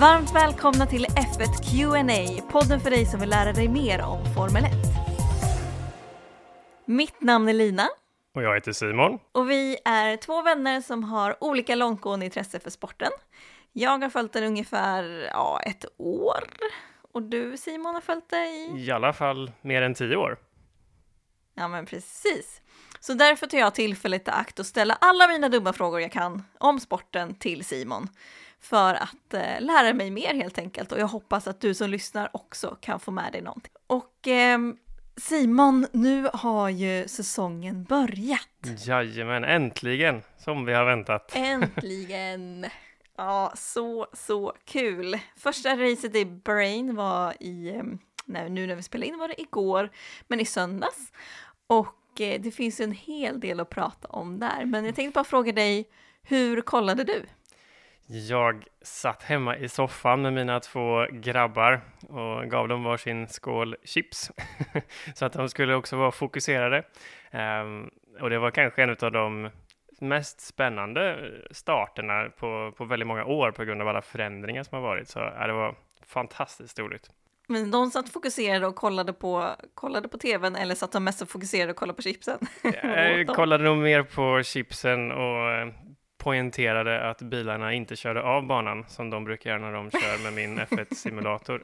Varmt välkomna till F1 Q&A, podden för dig som vill lära dig mer om Formel 1. Mitt namn är Lina. Och jag heter Simon. Och vi är två vänner som har olika långtgående intresse för sporten. Jag har följt den ungefär ja, ett år. Och du Simon har följt det i? I alla fall mer än tio år. Ja men precis. Så därför tar jag tillfället i akt och ställa alla mina dumma frågor jag kan om sporten till Simon. För att eh, lära mig mer helt enkelt och jag hoppas att du som lyssnar också kan få med dig någonting. Och eh, Simon, nu har ju säsongen börjat. Jajamän, äntligen! Som vi har väntat. Äntligen! Ja, så, så kul. Första racet i Brain var i, eh, nej, nu när vi spelar in var det igår, men i söndags. Och eh, det finns en hel del att prata om där. Men jag tänkte bara fråga dig, hur kollade du? Jag satt hemma i soffan med mina två grabbar och gav dem varsin skål chips så att de skulle också vara fokuserade. Um, och det var kanske en av de mest spännande starterna på, på väldigt många år på grund av alla förändringar som har varit. Så ja, det var fantastiskt roligt. Men de satt fokuserade och kollade på, kollade på tvn eller satt de mest och fokuserade och kollade på chipsen? Jag kollade nog mer på chipsen och poängterade att bilarna inte körde av banan som de brukar göra när de kör med min F1-simulator.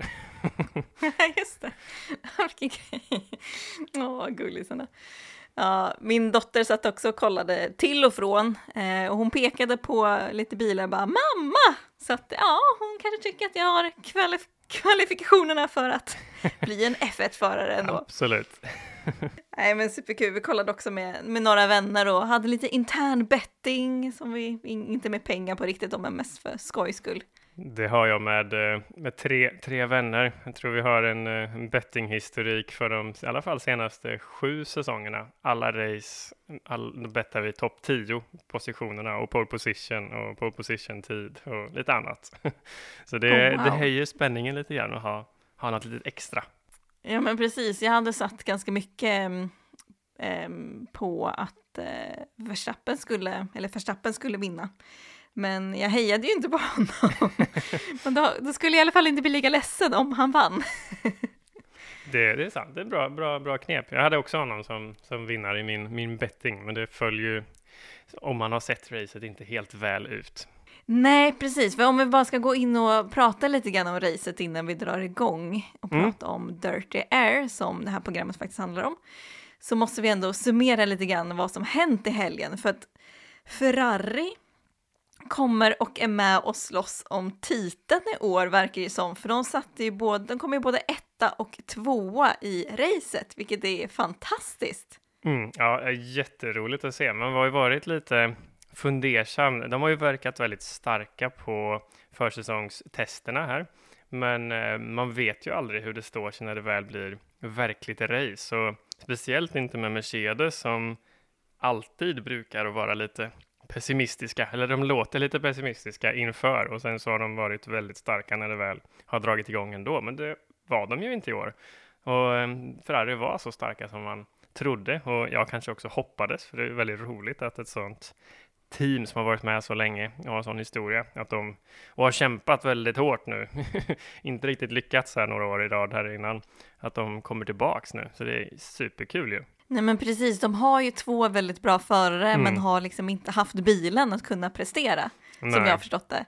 Just det, vilken grej. Åh, gullisarna. Ja, min dotter satt också och kollade till och från eh, och hon pekade på lite bilar och bara mamma! Så att ja, hon kanske tycker att jag har kvalif kvalifikationerna för att bli en F1-förare ändå. Absolut. Nej men superkul, vi kollade också med, med några vänner och hade lite intern betting som vi inte med pengar på riktigt, men mest för skojs skull. Det har jag med, eh, med tre, tre vänner. Jag tror vi har en, eh, en bettinghistorik för de i alla fall senaste sju säsongerna. Alla race, all, bettar vi topp 10 positionerna och pole position och pole position tid och lite annat. Så det, oh, wow. det höjer spänningen lite grann att ha, ha något lite extra. Ja men precis, jag hade satt ganska mycket um, på att uh, Verstappen skulle, eller Verstappen skulle vinna. Men jag hejade ju inte på honom. Men då, då, skulle jag i alla fall inte bli lika ledsen om han vann. det, det är sant, det är bra, bra, bra knep. Jag hade också honom som, som vinnare i min, min betting, men det föll ju, om man har sett racet, inte helt väl ut. Nej, precis. För om vi bara ska gå in och prata lite grann om racet innan vi drar igång och mm. prata om Dirty Air som det här programmet faktiskt handlar om, så måste vi ändå summera lite grann vad som hänt i helgen. För att Ferrari kommer och är med och slåss om titeln i år verkar det som, för de satte ju både, de kommer ju både etta och tvåa i racet, vilket är fantastiskt. Mm, ja, jätteroligt att se. Man har ju varit lite fundersam. De har ju verkat väldigt starka på försäsongstesterna här, men eh, man vet ju aldrig hur det står sig när det väl blir verkligt race. Och speciellt inte med Mercedes som alltid brukar vara lite pessimistiska, eller de låter lite pessimistiska inför och sen så har de varit väldigt starka när det väl har dragit igång ändå, men det var de ju inte i år. Och eh, Ferrari var så starka som man trodde och jag kanske också hoppades, för det är väldigt roligt att ett sånt team som har varit med så länge och har en sån historia, att de och har kämpat väldigt hårt nu, inte riktigt lyckats här några år i rad här innan, att de kommer tillbaks nu, så det är superkul ju. Nej men precis, de har ju två väldigt bra förare mm. men har liksom inte haft bilen att kunna prestera, Nej. som jag har förstått det.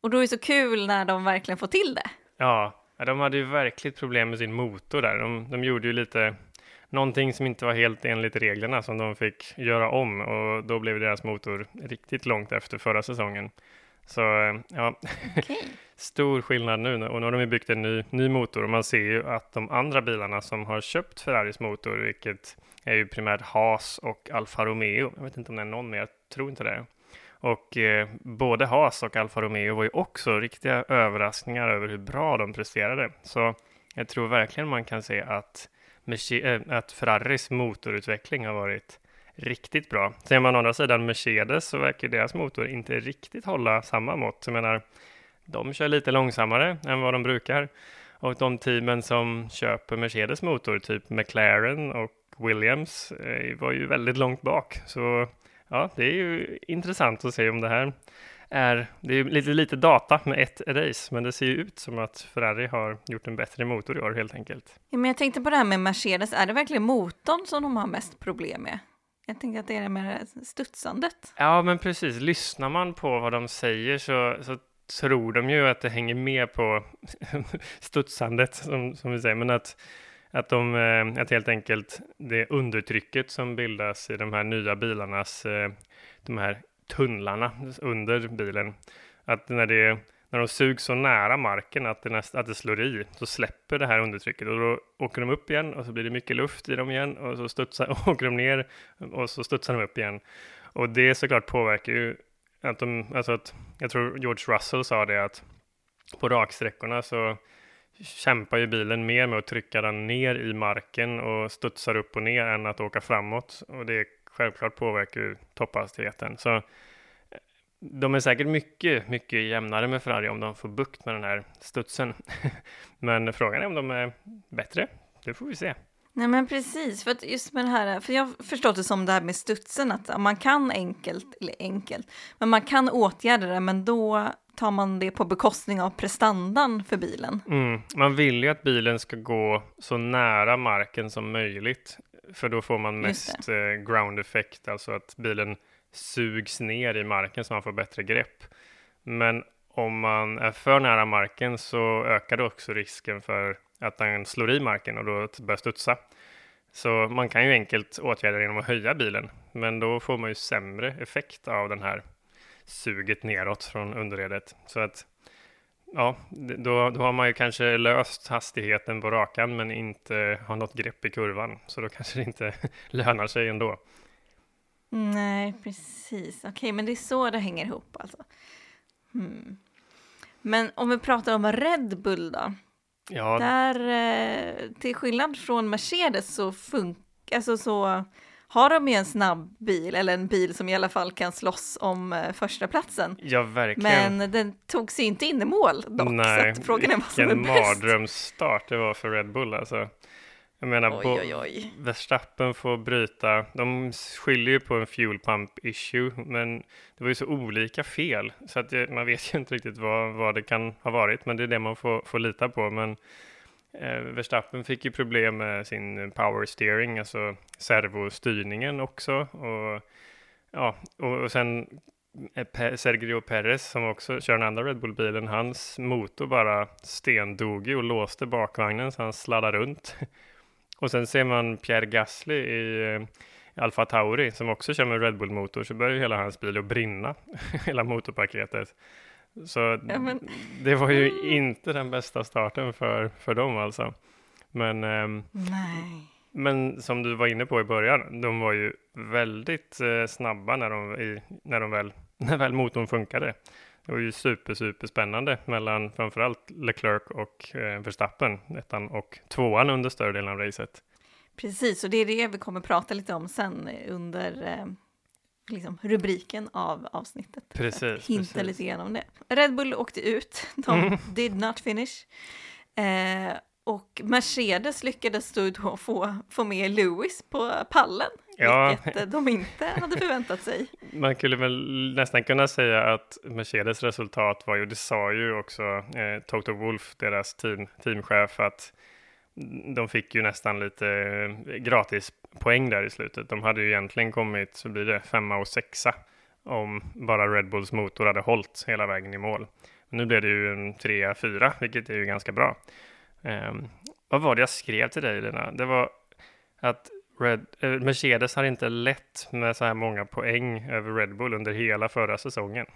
Och då är det så kul när de verkligen får till det. Ja, de hade ju verkligt problem med sin motor där. De, de gjorde ju lite någonting som inte var helt enligt reglerna som de fick göra om och då blev deras motor riktigt långt efter förra säsongen. Så ja, okay. stor skillnad nu och nu har de ju byggt en ny, ny motor och man ser ju att de andra bilarna som har köpt Ferraris motor, vilket är ju primärt Haas och Alfa Romeo, jag vet inte om det är någon mer, jag tror inte det. Och eh, både Haas och Alfa Romeo var ju också riktiga överraskningar över hur bra de presterade. Så jag tror verkligen man kan se att, Eh, att Ferraris motorutveckling har varit riktigt bra. Ser man å andra sidan Mercedes så verkar deras motor inte riktigt hålla samma mått. Jag menar, de kör lite långsammare än vad de brukar. Och de teamen som köper Mercedes motor, typ McLaren och Williams, eh, var ju väldigt långt bak. Så ja, det är ju intressant att se om det här är, det är lite, lite data med ett race, men det ser ju ut som att Ferrari har gjort en bättre motor i år helt enkelt. Ja, men jag tänkte på det här med Mercedes, är det verkligen motorn som de har mest problem med? Jag tänkte att det är det med studsandet. Ja, men precis. Lyssnar man på vad de säger så, så tror de ju att det hänger med på studsandet, som, som vi säger, men att, att, de, eh, att helt enkelt det undertrycket som bildas i de här nya bilarnas, eh, de här tunnlarna under bilen, att när, det, när de sugs så nära marken att det, näst, att det slår i, så släpper det här undertrycket och då åker de upp igen och så blir det mycket luft i dem igen och så studsar, åker de ner och så studsar de upp igen. Och det såklart påverkar ju att de, alltså att, jag tror George Russell sa det att på raksträckorna så kämpar ju bilen mer med att trycka den ner i marken och studsar upp och ner än att åka framåt. Och det självklart påverkar ju topphastigheten. Så eh, de är säkert mycket, mycket jämnare med Ferrari om de får bukt med den här studsen. Men frågan är om de är bättre. Det får vi se. Nej men precis, för att just med det här, för jag har förstått det som det här med studsen, att man kan enkelt, eller enkelt, men man kan åtgärda det, men då tar man det på bekostning av prestandan för bilen. Mm. Man vill ju att bilen ska gå så nära marken som möjligt, för då får man mest eh, ground effect, alltså att bilen sugs ner i marken så man får bättre grepp. Men om man är för nära marken så ökar det också risken för att den slår i marken och då börjar studsa. Så man kan ju enkelt åtgärda det genom att höja bilen, men då får man ju sämre effekt av den här suget neråt från underredet. Så att ja, då, då har man ju kanske löst hastigheten på rakan men inte har något grepp i kurvan. Så då kanske det inte lönar sig ändå. Nej, precis. Okej, okay, men det är så det hänger ihop alltså. Hmm. Men om vi pratar om Red Bull då? Ja. Där, eh, till skillnad från Mercedes så funkar, alltså så har de ju en snabb bil, eller en bil som i alla fall kan slåss om eh, första platsen. Ja, verkligen. Men den tog sig inte in i mål dock, Nej, så frågan är vad som är bäst. Vilken mardrömsstart det var för Red Bull alltså. Jag menar, oj, oj, oj. Verstappen får bryta. De skyller ju på en fuel pump issue, men det var ju så olika fel så att det, man vet ju inte riktigt vad, vad det kan ha varit, men det är det man får, får lita på. Men eh, Verstappen fick ju problem med sin power steering, alltså servostyrningen också. Och, ja, och, och sen eh, Sergio Perez som också kör den andra Red Bull-bilen, hans motor bara stendog och låste bakvagnen så han sladdade runt. Och sen ser man Pierre Gasly i eh, Alfa Tauri som också kör med Red Bull-motor så börjar hela hans bil att brinna, hela motorpaketet. Så ja, men... det var ju inte den bästa starten för, för dem alltså. Men, ähm, Nej. men som du var inne på i början, de var ju väldigt eh, snabba när de, i, när, de väl, när väl motorn funkade. Det var ju super, super spännande mellan framförallt Leclerc och eh, Verstappen, ettan och tvåan under större delen av racet. Precis, och det är det vi kommer prata lite om sen under eh, liksom, rubriken av avsnittet. Precis. Hinta lite grann om det. Red Bull åkte ut, de mm. did not finish. Eh, och Mercedes lyckades då få, få med Lewis på pallen, ja. vilket de inte hade förväntat sig. Man skulle väl nästan kunna säga att Mercedes resultat var ju, det sa ju också eh, Toto Wolf, deras team, teamchef, att de fick ju nästan lite eh, gratis poäng där i slutet. De hade ju egentligen kommit, så blir det femma och sexa om bara Red Bulls motor hade hållit hela vägen i mål. Nu blev det ju en trea, fyra, vilket är ju ganska bra. Um, vad var det jag skrev till dig Lina? Det var att Red, äh, Mercedes har inte lett med så här många poäng över Red Bull under hela förra säsongen.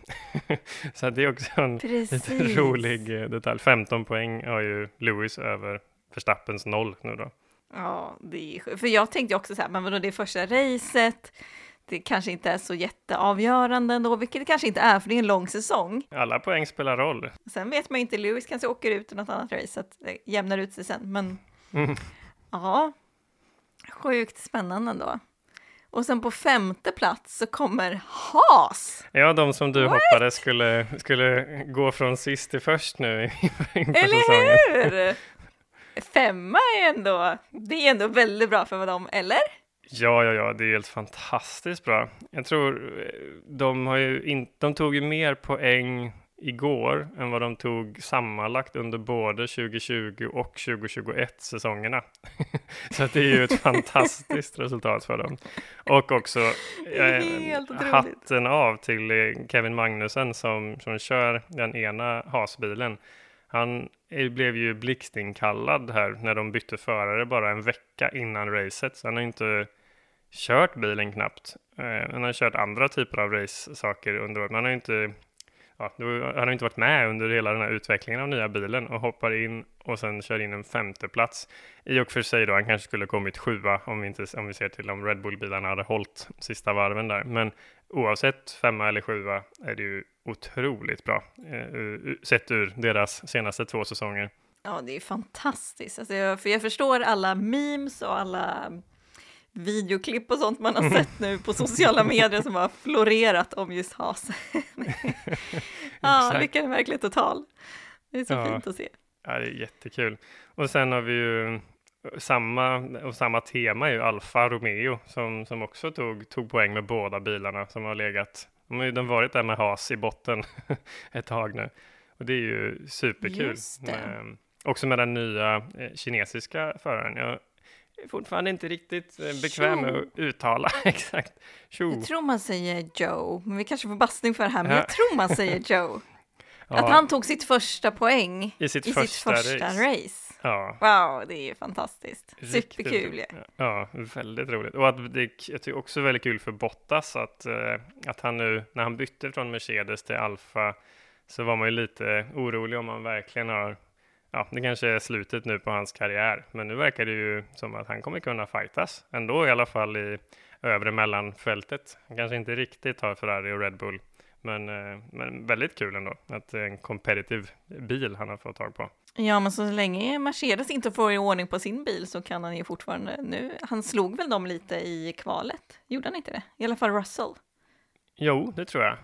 så det är också en lite rolig eh, detalj. 15 poäng har ju Lewis över Verstappens noll nu då. Ja, det är För jag tänkte också så här, men vadå det är första racet, det kanske inte är så jätteavgörande ändå, vilket det kanske inte är, för det är en lång säsong. Alla poäng spelar roll. Sen vet man ju inte, Lewis kanske åker ut i något annat race, så att det jämnar ut sig sen, men mm. ja, sjukt spännande ändå. Och sen på femte plats så kommer Haas. Ja, de som du What? hoppades skulle, skulle gå från sist till först nu inför Eller säsongen. hur? Femma är ändå, det är ändå väldigt bra för dem, eller? Ja, ja, ja, det är helt fantastiskt bra. Jag tror eh, de har ju in, de tog ju mer poäng igår än vad de tog sammanlagt under både 2020 och 2021 säsongerna. Så det är ju ett fantastiskt resultat för dem. Och också eh, hatten av till eh, Kevin Magnussen som, som kör den ena hasbilen. Han blev ju blixtinkallad här när de bytte förare bara en vecka innan racet, så han har inte kört bilen knappt. Eh, han har kört andra typer av race-saker under året, men han har inte ja, han har inte varit med under hela den här utvecklingen av nya bilen och hoppar in och sen kör in en femte plats. I och för sig då, han kanske skulle kommit sjua om vi, inte, om vi ser till om Red Bull-bilarna hade hållit sista varven där. Men oavsett femma eller sjua är det ju otroligt bra eh, sett ur deras senaste två säsonger. Ja, det är fantastiskt. Alltså, jag, för jag förstår alla memes och alla videoklipp och sånt man har sett nu på sociala medier som har florerat om just Haas. ja, lyckan är verkligen total. Det är så ja. fint att se. Ja, det är jättekul. Och sen har vi ju samma, och samma tema är ju Alfa Romeo som, som också tog, tog poäng med båda bilarna som har legat, de har ju varit där med Haas i botten ett tag nu. Och det är ju superkul. Med, också med den nya eh, kinesiska föraren. Jag är fortfarande inte riktigt eh, bekväm med att uttala exakt. Tjo. Jag tror man säger Joe, men vi kanske får bastning för det här, men ja. jag tror man säger Joe. ja. Att han tog sitt första poäng i sitt, i första, sitt första race. race. Ja. Wow, det är ju fantastiskt. Superkul. Ja, väldigt roligt. Och att det, jag tycker också väldigt kul för Bottas att, eh, att han nu, när han bytte från Mercedes till Alfa, så var man ju lite orolig om han verkligen har ja, det kanske är slutet nu på hans karriär, men nu verkar det ju som att han kommer kunna fightas ändå i alla fall i övre mellanfältet. Han kanske inte riktigt har Ferrari och Red Bull, men, eh, men väldigt kul ändå att det är en competitive bil han har fått tag på. Ja, men så länge Mercedes inte får i ordning på sin bil så kan han ju fortfarande nu. Han slog väl dem lite i kvalet? Gjorde han inte det? I alla fall Russell. Jo, det tror jag.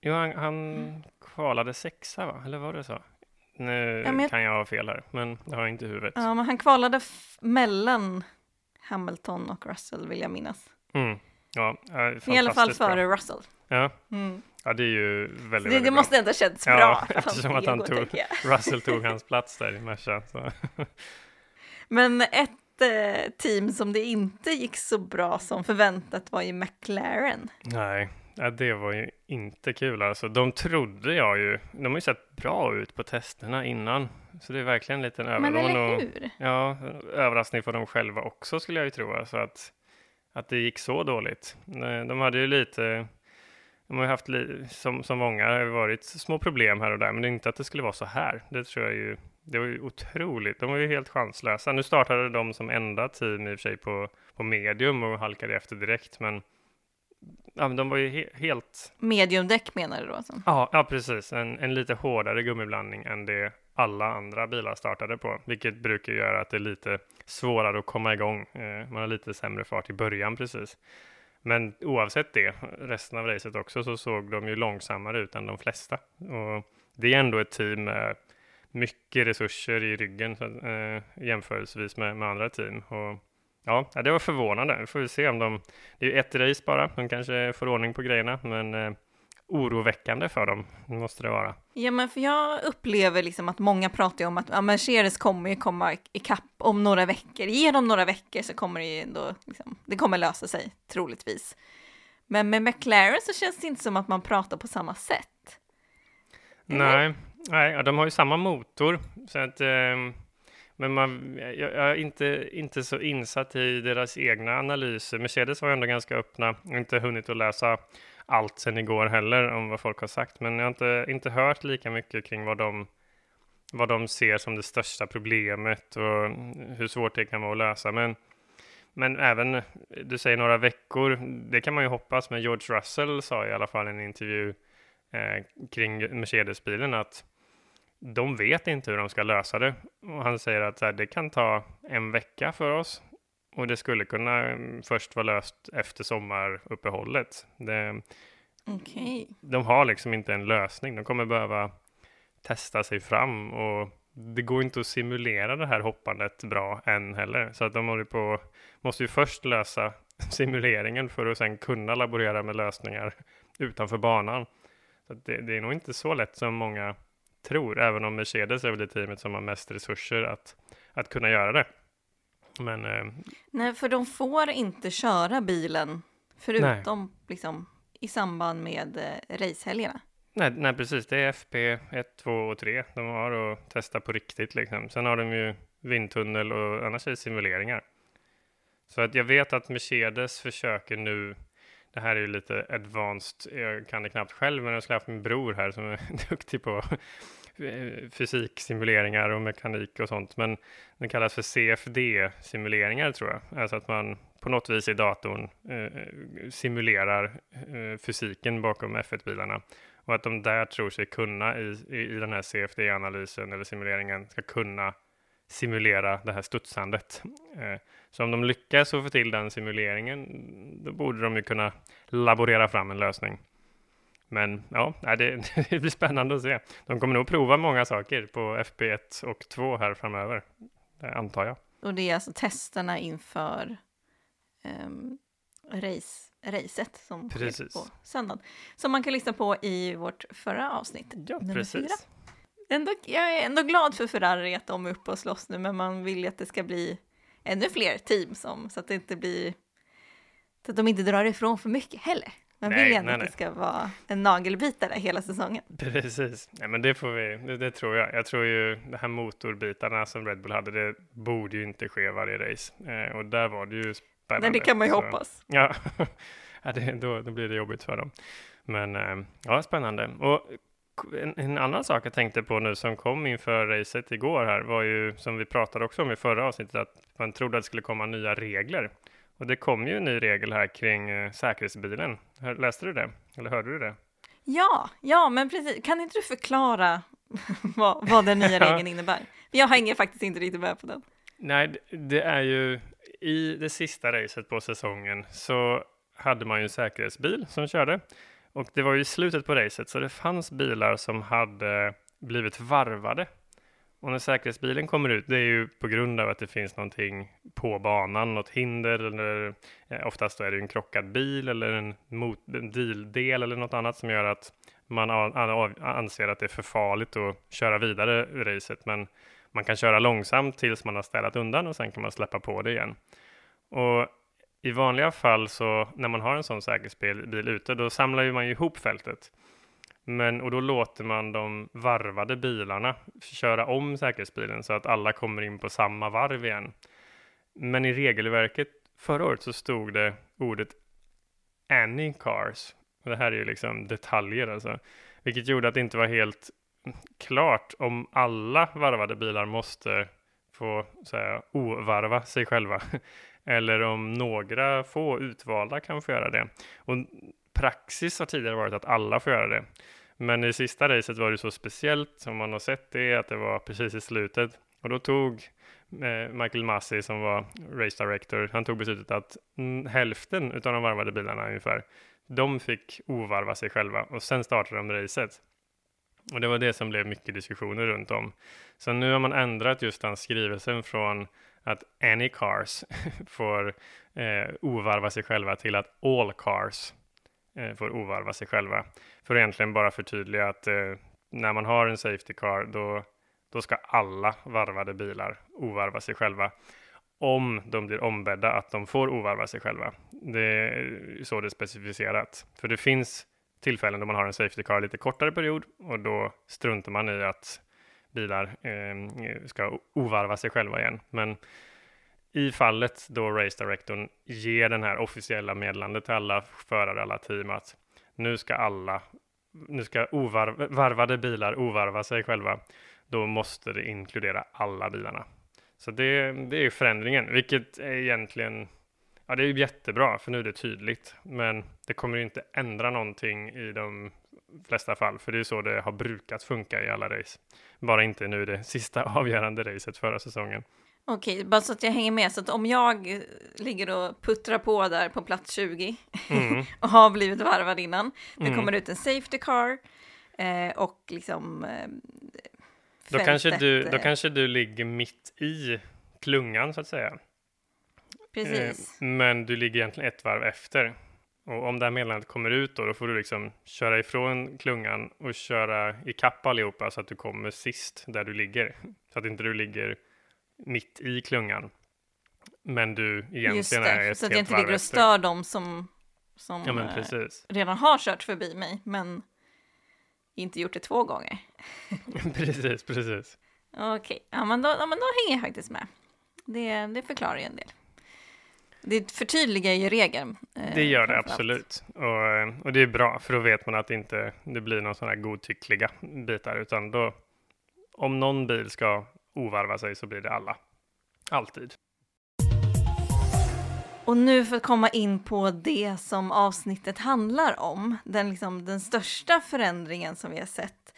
Jo, han, han mm. kvalade sexa, va? Eller var det så? Nu ja, jag... kan jag ha fel här, men det har jag inte i huvudet. Ja, men han kvalade mellan Hamilton och Russell vill jag minnas. Mm. Ja, I alla fall före bra. Russell. Ja. Mm. ja, det är ju väldigt, det, väldigt Det måste ändå känts ja, bra. eftersom att han tog, Russell tog hans plats där i Merca. Men ett eh, team som det inte gick så bra som förväntat var ju McLaren. Nej, Ja, det var ju inte kul alltså. De trodde jag ju, de har ju sett bra ut på testerna innan. Så det är verkligen en liten Men eller hur? Ja, överraskning för dem själva också skulle jag ju tro. Alltså att, att det gick så dåligt. De hade ju lite, de har ju haft, som, som många, har varit små problem här och där. Men det är inte att det skulle vara så här. Det tror jag ju, det var ju otroligt. De var ju helt chanslösa. Nu startade de som enda team i och för sig på, på medium och halkade efter direkt. Men ja, men de var ju he helt... Mediumdäck menar du då? Alltså? Ja, ja, precis. En, en lite hårdare gummiblandning än det alla andra bilar startade på, vilket brukar göra att det är lite svårare att komma igång. Eh, man har lite sämre fart i början precis. Men oavsett det, resten av racet också, så såg de ju långsammare ut än de flesta. Och det är ändå ett team med mycket resurser i ryggen eh, jämförelsevis med, med andra team. Och Ja, det var förvånande. Vi får se om de... Det är ju ett race bara. De kanske får ordning på grejerna, men eh, oroväckande för dem måste det vara. Ja, men för jag upplever liksom att många pratar om att ja, Mercedes kommer ju komma ikapp om några veckor. Ge dem några veckor så kommer det ju ändå, liksom, det kommer lösa sig troligtvis. Men med McLaren så känns det inte som att man pratar på samma sätt. Nej, nej, de har ju samma motor så att eh, men man, jag, jag, är inte, inte så insatt i deras egna analyser. Mercedes var ändå ganska öppna. Jag har inte hunnit att läsa allt sen igår heller om vad folk har sagt, men jag har inte, inte hört lika mycket kring vad de, vad de ser som det största problemet och hur svårt det kan vara att lösa. Men, men även, du säger några veckor, det kan man ju hoppas, men George Russell sa i alla fall i en intervju eh, kring Mercedes-bilen att de vet inte hur de ska lösa det. Och han säger att här, det kan ta en vecka för oss och det skulle kunna mm, först vara löst efter sommaruppehållet. Det, okay. De har liksom inte en lösning. De kommer behöva testa sig fram och det går inte att simulera det här hoppandet bra än heller. Så att de håller på, måste ju först lösa simuleringen för att sen kunna laborera med lösningar utanför banan. Så det, det, är nog inte så lätt som många tror, även om Mercedes är väl det teamet som har mest resurser att, att kunna göra det. Men, eh, Nej, för de får inte köra bilen förutom liksom, i samband med eh, racehelgerna. Nej, nej, precis. Det är FP 1, 2 och 3 de har att testa på riktigt. Liksom. Sen har de ju vindtunnel och annars är det simuleringar. Så att jag vet att Mercedes försöker nu, det här är ju lite advanced, jag kan det knappt själv, men jag skulle haft min bror här som är duktig på eh, fysiksimuleringar och mekanik och sånt, men det kallas för CFD-simuleringar tror jag, alltså att man på något vis i datorn eh, simulerar eh, fysiken bakom F1-bilarna och att de där tror sig kunna i, i, i den här CFD-analysen eller simuleringen ska kunna simulera det här studsandet. Eh, så om de lyckas få till den simuleringen, då borde de ju kunna laborera fram en lösning. Men ja, det, det blir spännande att se. De kommer nog prova många saker på FP1 och 2 här framöver, antar jag. Och det är alltså testerna inför um, race, racet som precis. sker på söndagen. Som man kan lyssna på i vårt förra avsnitt. Ja, precis. Fyra. Ändå, jag är ändå glad för Ferrari att de är uppe och slåss nu, men man vill ju att det ska bli ännu fler team som, så att det inte blir, så att de inte drar ifrån för mycket heller. Man vill gärna att det ska vara en nagelbitare hela säsongen. Precis, nej, men det får vi, det, det, tror jag. Jag tror ju de här motorbitarna som Red Bull hade, det borde ju inte ske varje race. Eh, och där var det ju spännande. Nej, det kan man ju så, hoppas. Ja, ja det, då, då blir det jobbigt för dem. Men eh, ja, spännande. Och en, en, annan sak jag tänkte på nu som kom inför racet igår här var ju som vi pratade också om i förra avsnittet att man trodde att det skulle komma nya regler. Och det kom ju en ny regel här kring eh, säkerhetsbilen. Läste du det? Eller hörde du det? Ja, ja, men precis. Kan inte du förklara vad, vad den nya regeln innebär? Jag hänger faktiskt inte riktigt med på den. Nej, det är ju i det sista racet på säsongen så hade man ju en säkerhetsbil som körde och det var ju slutet på racet så det fanns bilar som hade blivit varvade och när säkerhetsbilen kommer ut, det är ju på grund av att det finns någonting på banan, något hinder eller eh, oftast är det en krockad bil eller en, mot, en bildel eller något annat som gör att man anser att det är för farligt att köra vidare racet. Men man kan köra långsamt tills man har städat undan och sen kan man släppa på det igen. Och i vanliga fall så när man har en sån säkerhetsbil ute, då samlar ju man ju ihop fältet. Men, och då låter man de varvade bilarna köra om säkerhetsbilen så att alla kommer in på samma varv igen. Men i regelverket förra året så stod det ordet any cars. Och det här är ju liksom detaljer alltså. Vilket gjorde att det inte var helt klart om alla varvade bilar måste få säga, ovarva sig själva. Eller om några få utvalda kan få göra det. Och praxis har tidigare varit att alla får göra det. Men i sista racet var det så speciellt som man har sett det, att det var precis i slutet. Och då tog eh, Michael Massey som var race director, han tog beslutet att hälften av de varvade bilarna ungefär, de fick ovarva sig själva och sen startade de racet. Och det var det som blev mycket diskussioner runt om. Så nu har man ändrat just den skrivelsen från att any cars får eh, ovarva sig själva till att all cars eh, får ovarva sig själva. För att egentligen bara förtydliga att eh, när man har en Safety Car då, då ska alla varvade bilar ovarva sig själva om de blir ombedda att de får ovarva sig själva. Det är så det är specificerat. För det finns tillfällen då man har en Safety Car lite kortare period och då struntar man i att bilar eh, ska ovarva sig själva igen. Men i fallet då Race Directorn ger den här officiella meddelandet till alla förare, alla team att nu ska alla, nu ska ovarvade bilar ovarva sig själva, då måste det inkludera alla bilarna. Så det, det är förändringen, vilket är egentligen, ja det är jättebra, för nu är det tydligt, men det kommer inte ändra någonting i de flesta fall, för det är så det har brukat funka i alla race. Bara inte nu det sista avgörande racet förra säsongen. Okej, bara så att jag hänger med. Så att om jag ligger och puttrar på där på plats 20 mm. och har blivit varvad innan, det mm. kommer ut en safety car eh, och liksom eh, då kanske, du, då kanske du ligger mitt i klungan så att säga. Precis. Eh, men du ligger egentligen ett varv efter. Och om det här meddelandet kommer ut då, då får du liksom köra ifrån klungan och köra ikapp allihopa så att du kommer sist där du ligger. Så att inte du ligger mitt i klungan. Men du egentligen Just det, är ett så att jag inte ligger och stör dem som, som Ja, eh, redan har kört förbi mig, men inte gjort det två gånger. precis, precis. Okej, ja, men då, ja, men då hänger jag faktiskt med. Det, det förklarar ju en del. Det förtydligar ju regeln. eh, Det gör det absolut. Och, eh, och det är bra, för då vet man att inte det blir några sådana här godtyckliga bitar, utan då, om någon bil ska ovarva sig så blir det alla. Alltid. Och nu för att komma in på det som avsnittet handlar om, den, liksom, den största förändringen som vi har sett,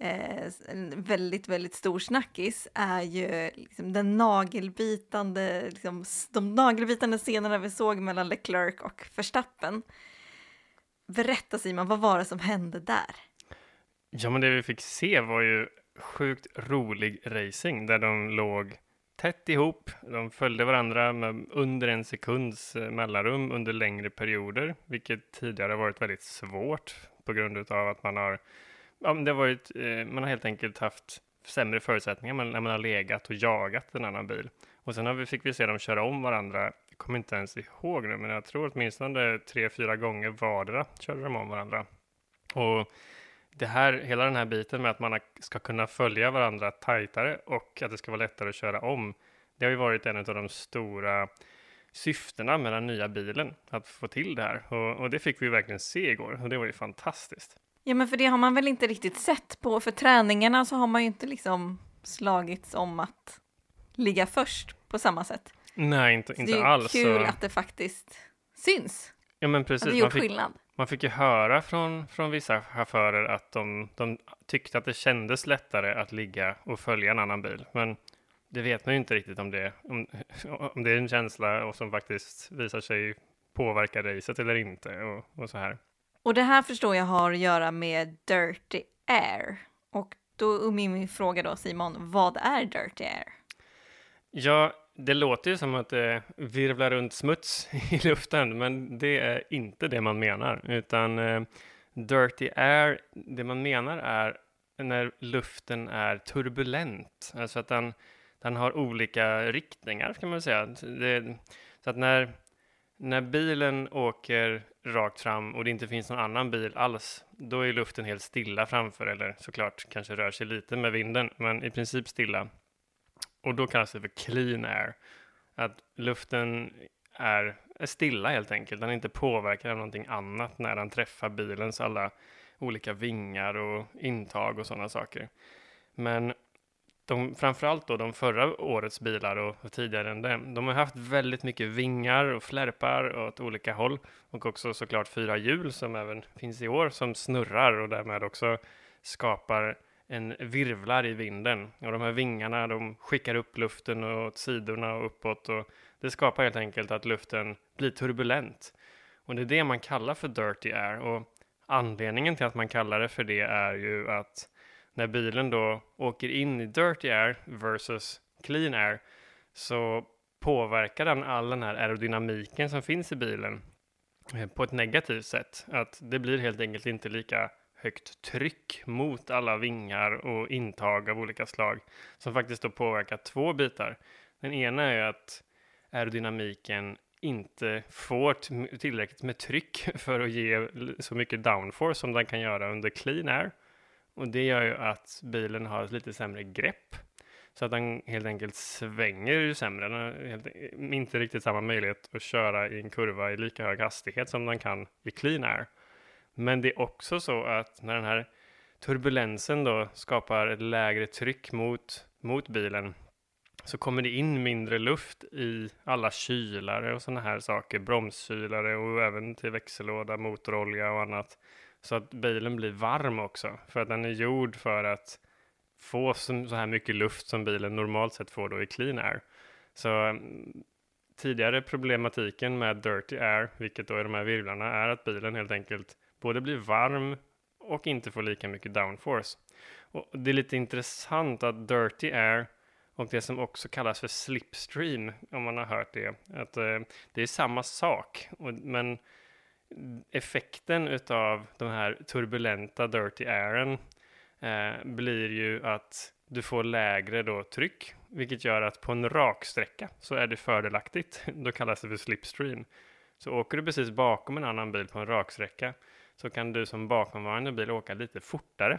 eh, en väldigt, väldigt stor snackis, är ju liksom den nagelbitande, liksom, de nagelbitande scenerna vi såg mellan Leclerc och Verstappen. Berätta Simon, vad var det som hände där? Ja, men det vi fick se var ju sjukt rolig racing där de låg tätt ihop. De följde varandra med under en sekunds eh, mellanrum under längre perioder, vilket tidigare varit väldigt svårt på grund av att man har, ja, men det har varit, eh, man har helt enkelt haft sämre förutsättningar när man har legat och jagat en annan bil. Och sen har vi, fick vi se dem köra om varandra. Jag kommer inte ens ihåg nu, men jag tror åtminstone tre, fyra gånger vardera körde de om varandra. Och det här, hela den här biten med att man ska kunna följa varandra tajtare och att det ska vara lättare att köra om. Det har ju varit en av de stora syftena med den nya bilen, att få till det här. Och, och det fick vi verkligen se igår och det var ju fantastiskt. Ja, men för det har man väl inte riktigt sett på, för träningarna så har man ju inte liksom slagits om att ligga först på samma sätt. Nej, inte, Så inte det är ju alls. kul så- att det faktiskt syns, ja, men att precis. det Man gjort fick, skillnad. man fick ju höra från, från vissa chaufförer att de, de tyckte att det kändes lättare att ligga och följa en annan bil. Men det vet man ju inte riktigt om det, om, om det är en känsla och som faktiskt visar sig påverka racet eller inte och, och så här. Och det här förstår jag har att göra med Dirty Air. Och då är min, fråga då Simon, vad är Dirty Air? Ja, det låter ju som att det virvlar runt smuts i luften, men det är inte det man menar, utan eh, dirty air, det man menar är när luften är turbulent, alltså att den, den har olika riktningar kan man säga. Det, så att när, när bilen åker rakt fram och det inte finns någon annan bil alls, då är luften helt stilla framför, eller såklart kanske rör sig lite med vinden, men i princip stilla. Och då kallas det för clean air. Att luften är, är stilla helt enkelt. Den är inte påverkad av någonting annat när den träffar bilens alla olika vingar och intag och sådana saker. Men de, framförallt då de förra årets bilar och, och tidigare än dem de har haft väldigt mycket vingar och flärpar åt olika håll. Och också såklart fyra hjul som även finns i år som snurrar och därmed också skapar en virvlar i vinden. Och de här vingarna de skickar upp luften åt sidorna och uppåt och det skapar helt enkelt att luften blir turbulent. Och det är det man kallar för dirty air. Och anledningen till att man kallar det för det är ju att när bilen då åker in i dirty air versus clean air så påverkar den all den här aerodynamiken som finns i bilen eh, på ett negativt sätt. Att det blir helt enkelt inte lika högt tryck mot alla vingar och intag av olika slag som faktiskt då påverkar två bitar. Den ena är att aerodynamiken inte får tillräckligt med tryck för att ge så mycket downforce som den kan göra under clean air. Och det gör ju att bilen har ett lite sämre grepp. Så att den helt enkelt svänger ju sämre. Den har helt, e-, inte riktigt samma möjlighet att köra i en kurva i lika hög hastighet som den kan i clean air. Men det är också så att när den här turbulensen då skapar ett lägre tryck mot, mot bilen så kommer det in mindre luft i alla kylare och sådana här saker, bromskylare och även till växellåda, motorolja och annat. Så att bilen blir varm också, för att den är gjord för att få så, här mycket luft som bilen normalt sett får då i clean air. Så mm, tidigare problematiken med dirty air, vilket då är de här virvlarna, är att bilen helt enkelt både blir varm och inte får lika mycket downforce. Och det är lite intressant att dirty air och det som också kallas för slipstream, om man har hört det. Att, eh, det är samma sak, och, men effekten utav de här turbulenta dirty airen eh, blir ju att du får lägre då tryck, vilket gör att på en raksträcka så är det fördelaktigt. Då kallas det för slipstream. Så åker du precis bakom en annan bil på en raksträcka så kan du som bakomvarande bil åka lite fortare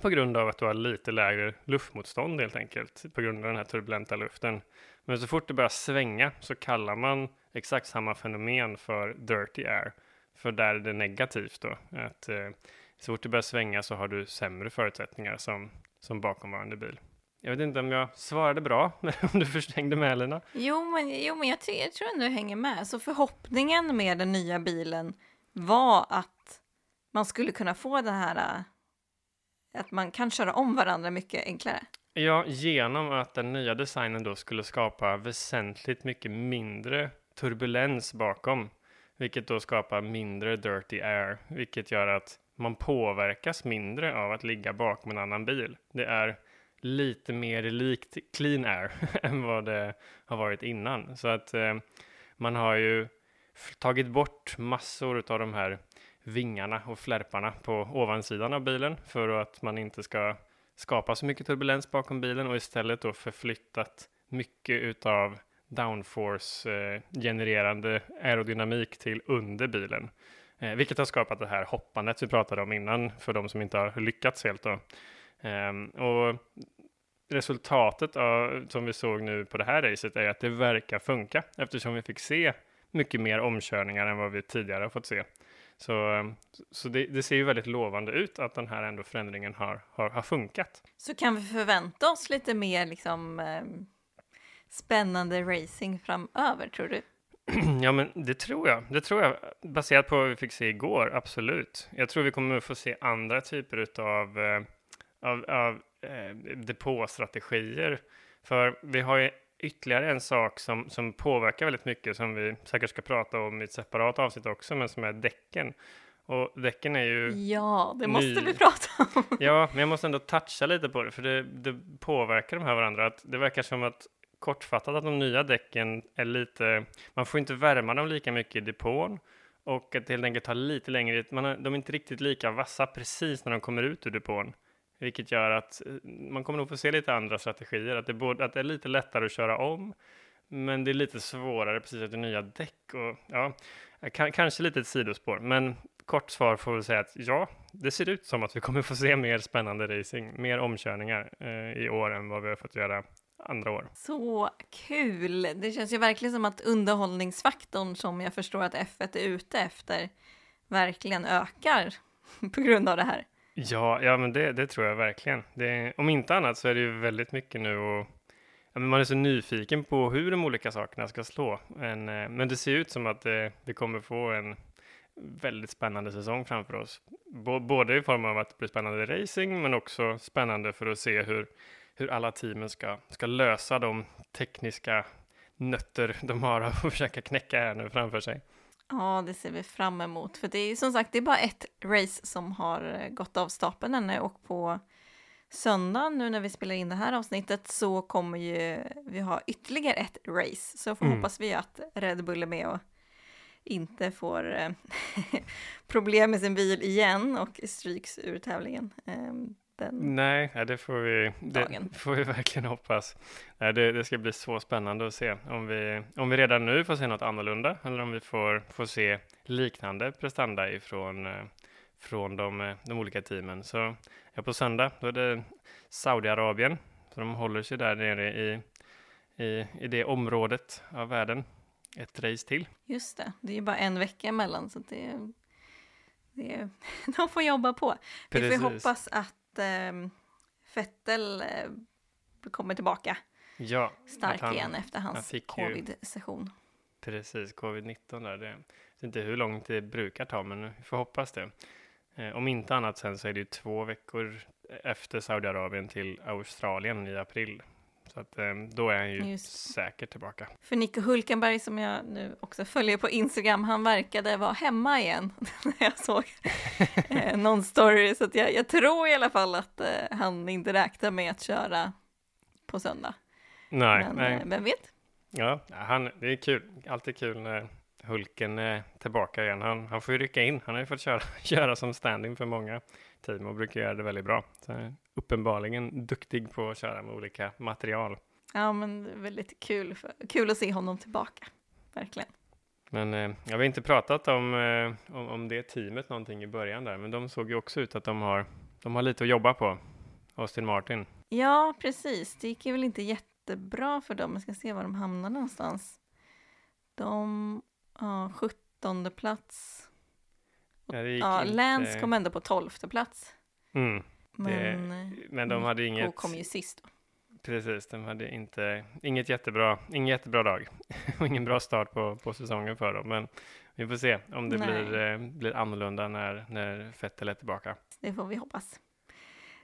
på grund av att du har lite lägre luftmotstånd helt enkelt på grund av den här turbulenta luften. Men så fort det börjar svänga så kallar man exakt samma fenomen för dirty air. För där är det negativt då. Att eh, så fort det börjar svänga så har du sämre förutsättningar som, som bakomvarande bil. Jag vet inte om jag svarade bra, om du förstängde med Elina? Jo, men, jo, men jag, jag tror ändå jag hänger med. Så förhoppningen med den nya bilen var att man skulle kunna få det här eh, att man kan köra om varandra mycket enklare. Ja, genom att den nya designen då skulle skapa väsentligt mycket mindre turbulens bakom, vilket då skapar mindre dirty air, vilket gör att man påverkas mindre av att ligga bakom en annan bil. Det är lite mer likt clean air än vad det har varit innan. Så att eh, man har ju tagit bort massor av de här vingarna och flärparna på ovansidan av bilen för att man inte ska skapat så mycket turbulens bakom bilen och istället då förflyttat mycket utav downforce eh, genererande aerodynamik till under bilen. Eh, vilket har skapat det här hoppandet vi pratade om innan för de som inte har lyckats helt då. Ehm, och resultatet av, som vi såg nu på det här racet är att det verkar funka eftersom vi fick se mycket mer omkörningar än vad vi tidigare har fått se. Så, ehm, så det, det, ser ju väldigt lovande ut att den här ändå förändringen har, har, har funkat. Så kan vi förvänta oss lite mer liksom, eh, spännande racing framöver, tror du? Ja, men det tror jag. Det tror jag, baserat på vad vi fick se igår, absolut. Jag tror vi kommer få se andra typer av, eh, av, av eh, depåstrategier. För vi har ju ytterligare en sak som, som påverkar väldigt mycket, som vi säkert ska prata om i ett separat avsnitt också, men som är däcken. Och däcken är ju... Ja, det måste ny... vi prata om. ja, men jag måste ändå toucha lite på det, för det, det påverkar de här varandra. Att det verkar som att kortfattat att de nya däcken är lite, man får inte värma dem lika mycket i depån och att det helt enkelt tar lite längre, man de är inte riktigt lika vassa precis när de kommer ut ur depån. Vilket gör att eh, man kommer nog få se lite andra strategier, att det, både, att det är lite lättare att köra om, men det är lite svårare precis efter nya däck och ja, kanske lite ett sidospår, men kort svar får vi säga att ja, det ser ut som att vi kommer få se mer spännande racing, mer omkörningar eh, i år än vad vi har fått göra andra år. Så kul! Det känns ju verkligen som att underhållningsfaktorn som jag förstår att F1 är ute efter verkligen ökar på grund av det här. Ja, ja men det, det tror jag verkligen. Det, om inte annat så är det ju väldigt mycket nu och ja, man är så nyfiken på hur de olika sakerna ska slå. Men, eh, men det ser ut som att det, vi kommer få en väldigt spännande säsong framför oss. B både i form av att det blir spännande racing, men också spännande för att se hur hur alla teamen ska, ska lösa de tekniska nötter de har att försöka knäcka här nu framför sig. Ja, det ser vi fram emot. För det är som sagt, det är bara ett race som har eh, gått av stapeln ännu och på söndag nu när vi spelar in det här avsnittet så kommer ju vi ha ytterligare ett race. Så mm. hoppas vi att Red Bull är med och inte får eh, problem med sin bil igen och stryks ur tävlingen. Den Nej, det får vi, dagen. det får vi verkligen hoppas. Det, det ska bli så spännande att se om vi, om vi redan nu får se något annorlunda eller om vi får, får se liknande prestanda ifrån eh, från de, eh, de olika teamen. Så ja, på söndag då är det Saudiarabien, så de håller sig där nere i, i, i det området av världen. Ett race till. Just det, det är ju bara en vecka emellan så det, det, de får jobba på. Precis. Vi får hoppas att eh, Fettel eh, kommer tillbaka ja, stark han, igen efter hans covid-session. Precis, covid-19 där. Det, jag vet inte hur långt det brukar ta, men vi får hoppas det. Eh, om inte annat sen så är det ju två veckor efter Saudiarabien till Australien i april. Så att eh, då är han ju Just. säkert tillbaka. För Nico Hulkenberg som jag nu också följer på Instagram, han verkade vara hemma igen när jag såg eh, någon story. Så jag, jag tror i alla fall att eh, han inte räknar med att köra på söndag. Nej, Men nej. vem vet? Ja, han, det är kul. Alltid kul när Hulken är tillbaka igen. Han, han får ju rycka in. Han har ju fått köra, köra som standing för många och brukar göra det väldigt bra. Så uppenbarligen duktig på att köra med olika material. Ja, men det är väldigt kul, för, kul att se honom tillbaka. Verkligen. Men eh, jag har inte pratat om, eh, om, om det teamet någonting i början där, men de såg ju också ut att de har, de har lite att jobba på. Austin Martin. Ja, precis. Det gick ju väl inte jättebra för dem. Jag ska se var de hamnar någonstans. De, ja, 17 plats. Ja, det inte- Lance kom ändå på 12 plats. Mm, Men, eh, men de hade Nico inget, kom ju sist. Då. precis, de hade inte, inget jättebra, ingen jättebra dag och ingen bra start på, på säsongen för dem. Men vi får se om det Nej. blir, eh, blir annorlunda när, när Vettel är tillbaka. Det får vi hoppas.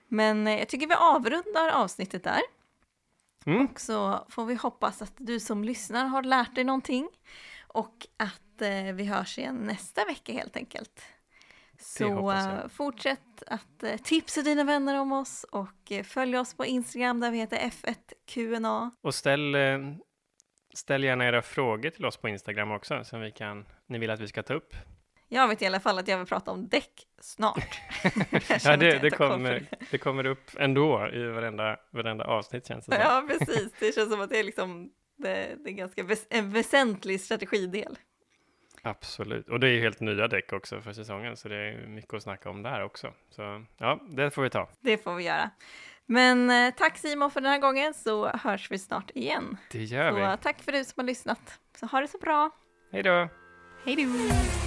Men eh, jag tycker vi avrundar avsnittet där. Mm. Och så får vi hoppas att du som lyssnar har lärt dig någonting. Och att eh, vi hörs igen nästa vecka helt enkelt. Så eh, fortsätt att eh, tipsa dina vänner om oss och eh, följ oss på Instagram där vi heter F1QNA. Och ställ, ställ gärna era frågor till oss på Instagram också, som vi kan, ni vill att vi ska ta upp. Jag vet i alla fall att jag vill prata om däck snart. Ja, det, det, kommer, det kommer upp ändå i varenda, varenda avsnitt känns det som. Ja, precis. Det känns som att det är liksom det, det är ganska väs en väsentlig strategidel. Absolut, och det är ju helt nya däck också för säsongen, så det är mycket att snacka om där också. Så ja, det får vi ta. Det får vi göra. Men eh, tack Simon för den här gången så hörs vi snart igen. Det gör Så vi. tack för du som har lyssnat. Så ha det så bra. Hej då! Hej då!